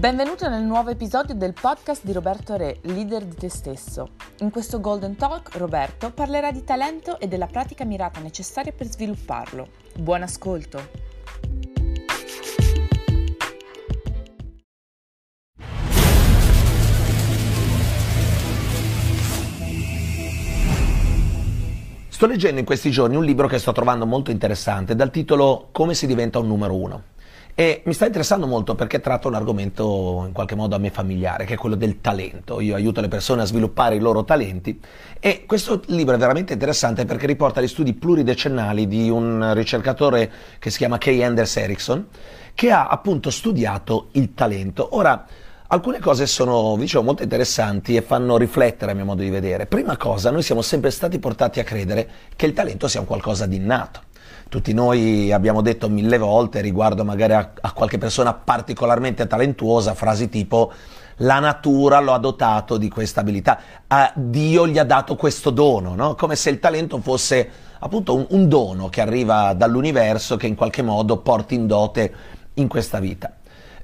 Benvenuto nel nuovo episodio del podcast di Roberto Re, leader di te stesso. In questo Golden Talk Roberto parlerà di talento e della pratica mirata necessaria per svilupparlo. Buon ascolto! Sto leggendo in questi giorni un libro che sto trovando molto interessante dal titolo Come si diventa un numero uno. E mi sta interessando molto perché tratta un argomento in qualche modo a me familiare, che è quello del talento. Io aiuto le persone a sviluppare i loro talenti e questo libro è veramente interessante perché riporta gli studi pluridecennali di un ricercatore che si chiama Kay Anders Erickson, che ha appunto studiato il talento. Ora, Alcune cose sono, diciamo, molto interessanti e fanno riflettere a mio modo di vedere. Prima cosa, noi siamo sempre stati portati a credere che il talento sia un qualcosa di innato. Tutti noi abbiamo detto mille volte riguardo magari a, a qualche persona particolarmente talentuosa, frasi tipo la natura lo ha dotato di questa abilità, ah, Dio gli ha dato questo dono, no? come se il talento fosse appunto un, un dono che arriva dall'universo che in qualche modo porti in dote in questa vita.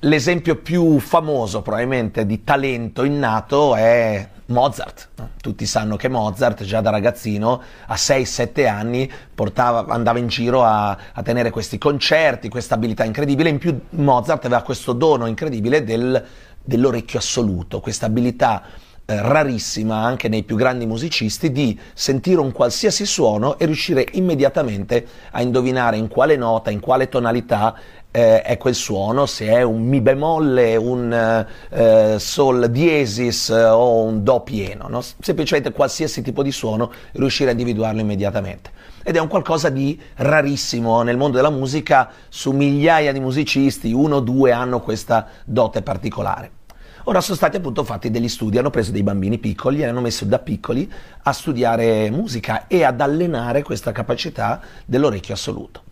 L'esempio più famoso probabilmente di talento innato è Mozart. Tutti sanno che Mozart già da ragazzino a 6-7 anni portava, andava in giro a, a, tenere questi concerti, questa abilità incredibile. In più Mozart aveva questo dono incredibile del, dell'orecchio assoluto, questa abilità eh, rarissima anche nei più grandi musicisti di sentire un qualsiasi suono e riuscire immediatamente a indovinare in quale nota, in quale tonalità eh, è quel suono, se è un mi bemolle, un eh, sol diesis eh, o un do pieno, no? semplicemente qualsiasi tipo di suono riuscire a individuarlo immediatamente. Ed è un qualcosa di rarissimo nel mondo della musica, su migliaia di musicisti, uno o due hanno questa dote particolare. Ora sono stati appunto fatti degli studi, hanno preso dei bambini piccoli, li hanno messi da piccoli a studiare musica e ad allenare questa capacità dell'orecchio assoluto.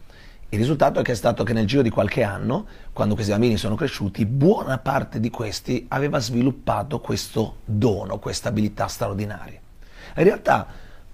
Il risultato è stato che nel giro di qualche anno, quando questi bambini sono cresciuti, buona parte di questi aveva sviluppato questo dono, questa abilità straordinaria. In realtà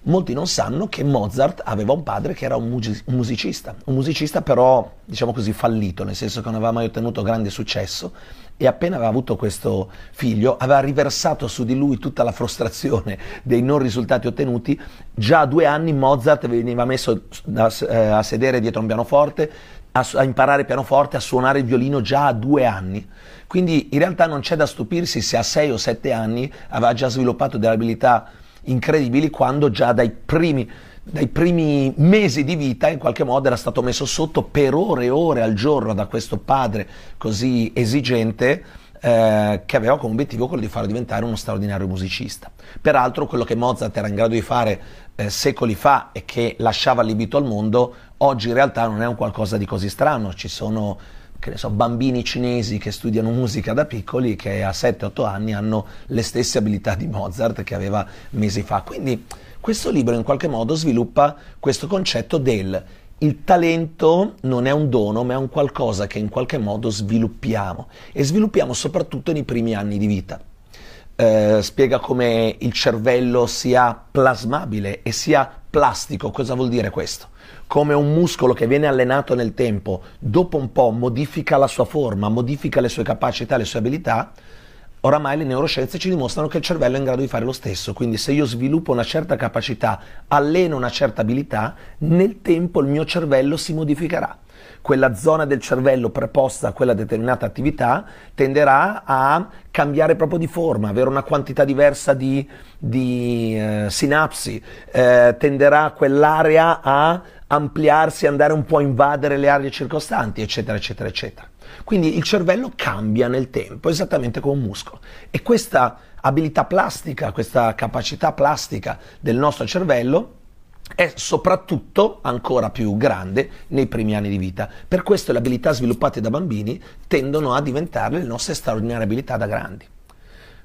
molti non sanno che Mozart aveva un padre che era un, music- un, musicista, un musicista però, diciamo così, fallito, nel senso che non aveva mai ottenuto grande successo e appena aveva avuto questo figlio aveva riversato su di lui tutta la frustrazione dei non risultati ottenuti. Già a due anni Mozart veniva messo a, eh, a sedere dietro un pianoforte, a, imparare pianoforte, a suonare il violino già a due anni. Quindi in realtà non c'è da stupirsi se a sei o sette anni aveva già sviluppato delle abilità incredibili quando già dai primi dai primi mesi di vita in qualche modo era stato messo sotto per ore e ore al giorno da questo padre così esigente eh, che aveva come obiettivo quello di farlo diventare uno straordinario musicista. Peraltro quello che Mozart era in grado di fare eh, secoli fa e che lasciava allibito al mondo, oggi in realtà non è un qualcosa di così strano, ci sono che ne so, bambini cinesi che studiano musica da piccoli che a 7-8 anni hanno le stesse abilità di Mozart che aveva mesi fa. Quindi questo libro in qualche modo sviluppa questo concetto del il talento non è un dono, ma è un qualcosa che in qualche modo sviluppiamo e sviluppiamo soprattutto nei primi anni di vita. Eh, spiega come il cervello sia plasmabile e sia plastico. Cosa vuol dire questo? Come un muscolo che viene allenato nel tempo, dopo un po' modifica la sua forma, modifica le sue capacità, le sue abilità, Oramai le neuroscienze ci dimostrano che il cervello è in grado di fare lo stesso, quindi se io sviluppo una certa capacità, alleno una certa abilità, nel tempo il mio cervello si modificherà. Quella zona del cervello preposta a quella determinata attività tenderà a cambiare proprio di forma, avere una quantità diversa di, di eh, sinapsi, eh, tenderà quell'area a ampliarsi, andare un po' a invadere le aree circostanti, eccetera, eccetera, eccetera. Quindi il cervello cambia nel tempo, esattamente come un muscolo. E questa abilità plastica, questa capacità plastica del nostro cervello è soprattutto ancora più grande nei primi anni di vita. Per questo le abilità sviluppate da bambini tendono a diventare le nostre straordinarie abilità da grandi.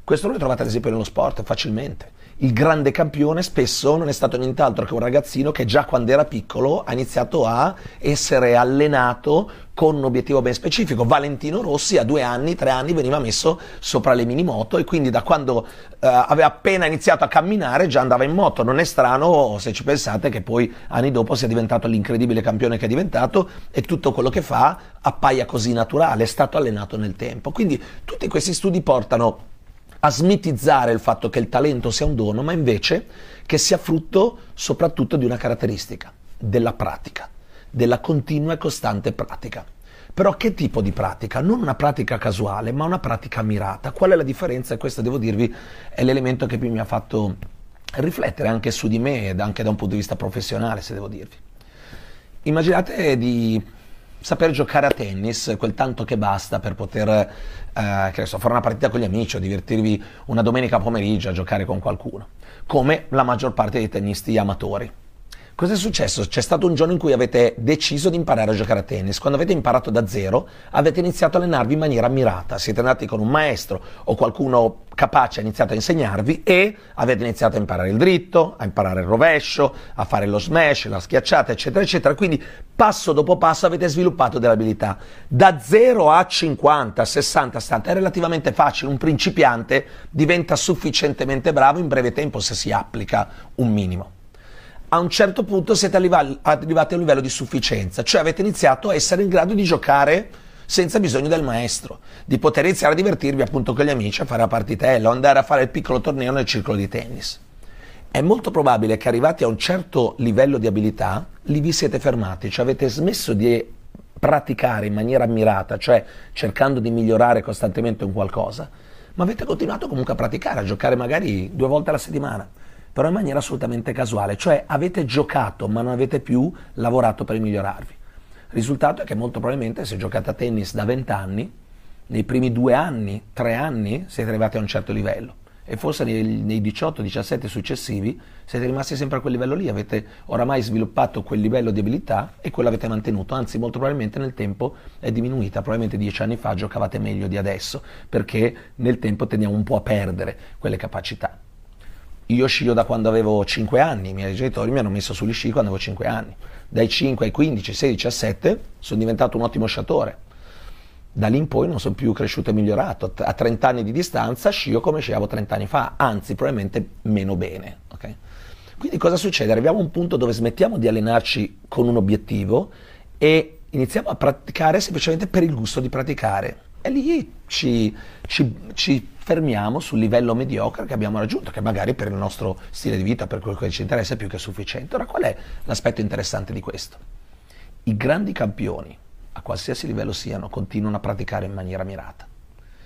Questo lo trovate ad esempio nello sport facilmente. Il grande campione spesso non è stato nient'altro che un ragazzino che già quando era piccolo ha iniziato a essere allenato con un obiettivo ben specifico. Valentino Rossi a due anni, tre anni veniva messo sopra le mini moto e quindi da quando eh, aveva appena iniziato a camminare già andava in moto. Non è strano se ci pensate che poi anni dopo sia diventato l'incredibile campione che è diventato e tutto quello che fa appaia così naturale, è stato allenato nel tempo. Quindi tutti questi studi portano a smitizzare il fatto che il talento sia un dono, ma invece che sia frutto soprattutto di una caratteristica, della pratica, della continua e costante pratica. Però che tipo di pratica? Non una pratica casuale, ma una pratica mirata. Qual è la differenza? E questo devo dirvi è l'elemento che più mi ha fatto riflettere anche su di me ed anche da un punto di vista professionale, se devo dirvi. Immaginate di saper giocare a tennis quel tanto che basta per poter eh, che so, fare una partita con gli amici o divertirvi una domenica pomeriggio a giocare con qualcuno, come la maggior parte dei tennisti amatori. Cosa è successo? C'è stato un giorno in cui avete deciso di imparare a giocare a tennis. Quando avete imparato da zero, avete iniziato a allenarvi in maniera mirata. Siete andati con un maestro o qualcuno capace ha iniziato a insegnarvi e avete iniziato a imparare il dritto, a imparare il rovescio, a fare lo smash, la schiacciata, eccetera, eccetera. Quindi passo dopo passo avete sviluppato delle abilità. Da 0 a 50, 60, 70 è relativamente facile. Un principiante diventa sufficientemente bravo in breve tempo se si applica un minimo a un certo punto siete arrivati a un livello di sufficienza, cioè avete iniziato a essere in grado di giocare senza bisogno del maestro, di poter iniziare a divertirvi appunto con gli amici, a fare la partitella o andare a fare il piccolo torneo nel circolo di tennis. È molto probabile che arrivati a un certo livello di abilità, lì vi siete fermati, cioè avete smesso di praticare in maniera ammirata, cioè cercando di migliorare costantemente un qualcosa, ma avete continuato comunque a praticare, a giocare magari due volte alla settimana però in maniera assolutamente casuale, cioè avete giocato ma non avete più lavorato per migliorarvi. Il risultato è che molto probabilmente se giocate a tennis da 20 anni, nei primi due anni, tre anni, siete arrivati a un certo livello e forse nei, nei 18-17 successivi siete rimasti sempre a quel livello lì, avete oramai sviluppato quel livello di abilità e quello avete mantenuto, anzi molto probabilmente nel tempo è diminuita, probabilmente dieci anni fa giocavate meglio di adesso perché nel tempo tendiamo un po' a perdere quelle capacità. Io scio da quando avevo 5 anni, i miei genitori mi hanno messo sugli sci quando avevo 5 anni. Dai 5 ai 15, 16, 17 sono diventato un ottimo sciatore. Da lì in poi non sono più cresciuto e migliorato. A 30 anni di distanza scio come sciavo 30 anni fa, anzi probabilmente meno bene. Okay? Quindi cosa succede? Arriviamo a un punto dove smettiamo di allenarci con un obiettivo e iniziamo a praticare semplicemente per il gusto di praticare. E lì ci, ci, ci fermiamo sul livello mediocre che abbiamo raggiunto, che magari per il nostro stile di vita, per quello che ci interessa, è più che sufficiente. Ora, qual è l'aspetto interessante di questo? I grandi campioni, a qualsiasi livello siano, continuano a praticare in maniera mirata.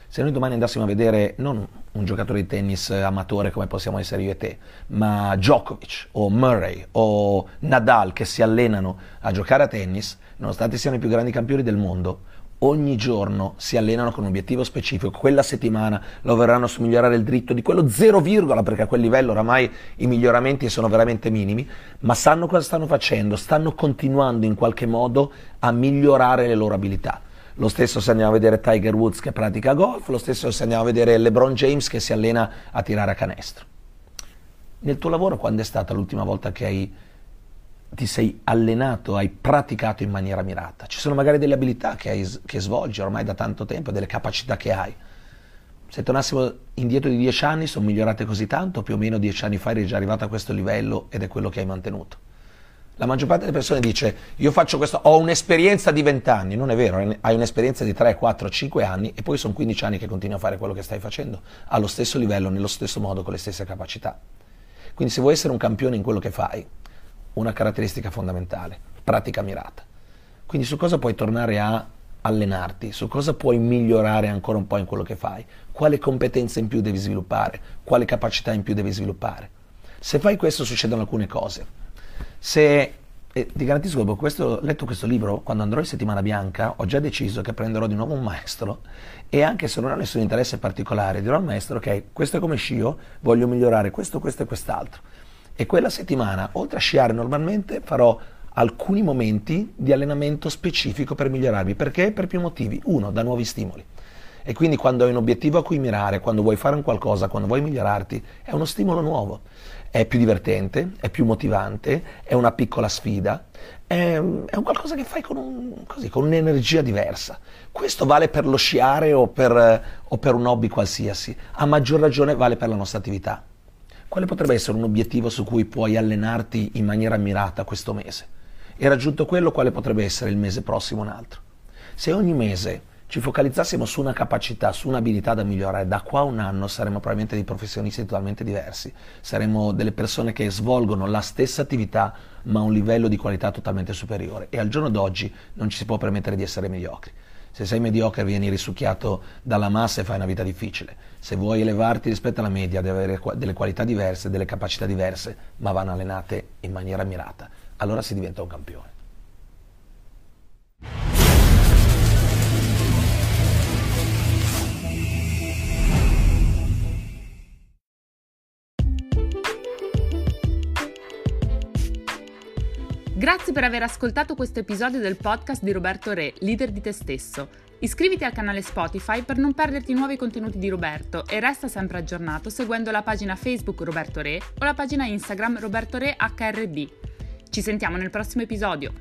Se noi domani andassimo a vedere non un giocatore di tennis amatore come possiamo essere io e te, ma Djokovic o Murray o Nadal che si allenano a giocare a tennis, nonostante siano i più grandi campioni del mondo, ogni giorno si allenano con un obiettivo specifico, quella settimana lavoreranno su migliorare il dritto di quello 0, perché a quel livello oramai i miglioramenti sono veramente minimi, ma sanno cosa stanno facendo, stanno continuando in qualche modo a migliorare le loro abilità. Lo stesso se andiamo a vedere Tiger Woods che pratica golf, lo stesso se andiamo a vedere LeBron James che si allena a tirare a canestro. Nel tuo lavoro quando è stata l'ultima volta che hai ti sei allenato, hai praticato in maniera mirata. Ci sono magari delle abilità che, hai, che svolgi ormai da tanto tempo, delle capacità che hai. Se tornassimo indietro di dieci anni, sono migliorate così tanto, più o meno dieci anni fa eri già arrivato a questo livello ed è quello che hai mantenuto. La maggior parte delle persone dice io faccio questo, ho un'esperienza di vent'anni, non è vero, hai un'esperienza di 3, 4, 5 anni e poi sono 15 anni che continui a fare quello che stai facendo, allo stesso livello, nello stesso modo, con le stesse capacità. Quindi se vuoi essere un campione in quello che fai, una caratteristica fondamentale, pratica mirata. Quindi su cosa puoi tornare a allenarti, su cosa puoi migliorare ancora un po' in quello che fai, quale competenze in più devi sviluppare, quale capacità in più devi sviluppare. Se fai questo succedono alcune cose. Se e ti garantisco che dopo questo, letto questo libro, quando andrò in settimana bianca, ho già deciso che prenderò di nuovo un maestro e anche se non ho nessun interesse particolare, dirò al maestro ok, questo è come scio, voglio migliorare questo, questo e quest'altro. E quella settimana, oltre a sciare normalmente, farò alcuni momenti di allenamento specifico per migliorarmi. Perché? Per più motivi. Uno, da nuovi stimoli. E quindi quando hai un obiettivo a cui mirare, quando vuoi fare un qualcosa, quando vuoi migliorarti, è uno stimolo nuovo. È più divertente, è più motivante, è una piccola sfida, è, è un qualcosa che fai con, un, così, con, un'energia diversa. Questo vale per lo sciare o per, o per un hobby qualsiasi, a maggior ragione vale per la nostra attività. Quale potrebbe essere un obiettivo su cui puoi allenarti in maniera mirata questo mese? E raggiunto quello, quale potrebbe essere il mese prossimo un altro? Se ogni mese ci focalizzassimo su una capacità, su un'abilità da migliorare, da qua a un anno saremo probabilmente dei professionisti totalmente diversi, saremo delle persone che svolgono la stessa attività ma a un livello di qualità totalmente superiore e al giorno d'oggi non ci si può permettere di essere mediocri. Se sei mediocre vieni risucchiato dalla massa e fai una vita difficile. Se vuoi elevarti rispetto alla media devi avere delle qualità diverse, delle capacità diverse, ma vanno allenate in maniera mirata. Allora si diventa un campione. Grazie per aver ascoltato questo episodio del podcast di Roberto Re, leader di te stesso. Iscriviti al canale Spotify per non perderti nuovi contenuti di Roberto e resta sempre aggiornato seguendo la pagina Facebook Roberto Re o la pagina Instagram Roberto Re HRD. Ci sentiamo nel prossimo episodio.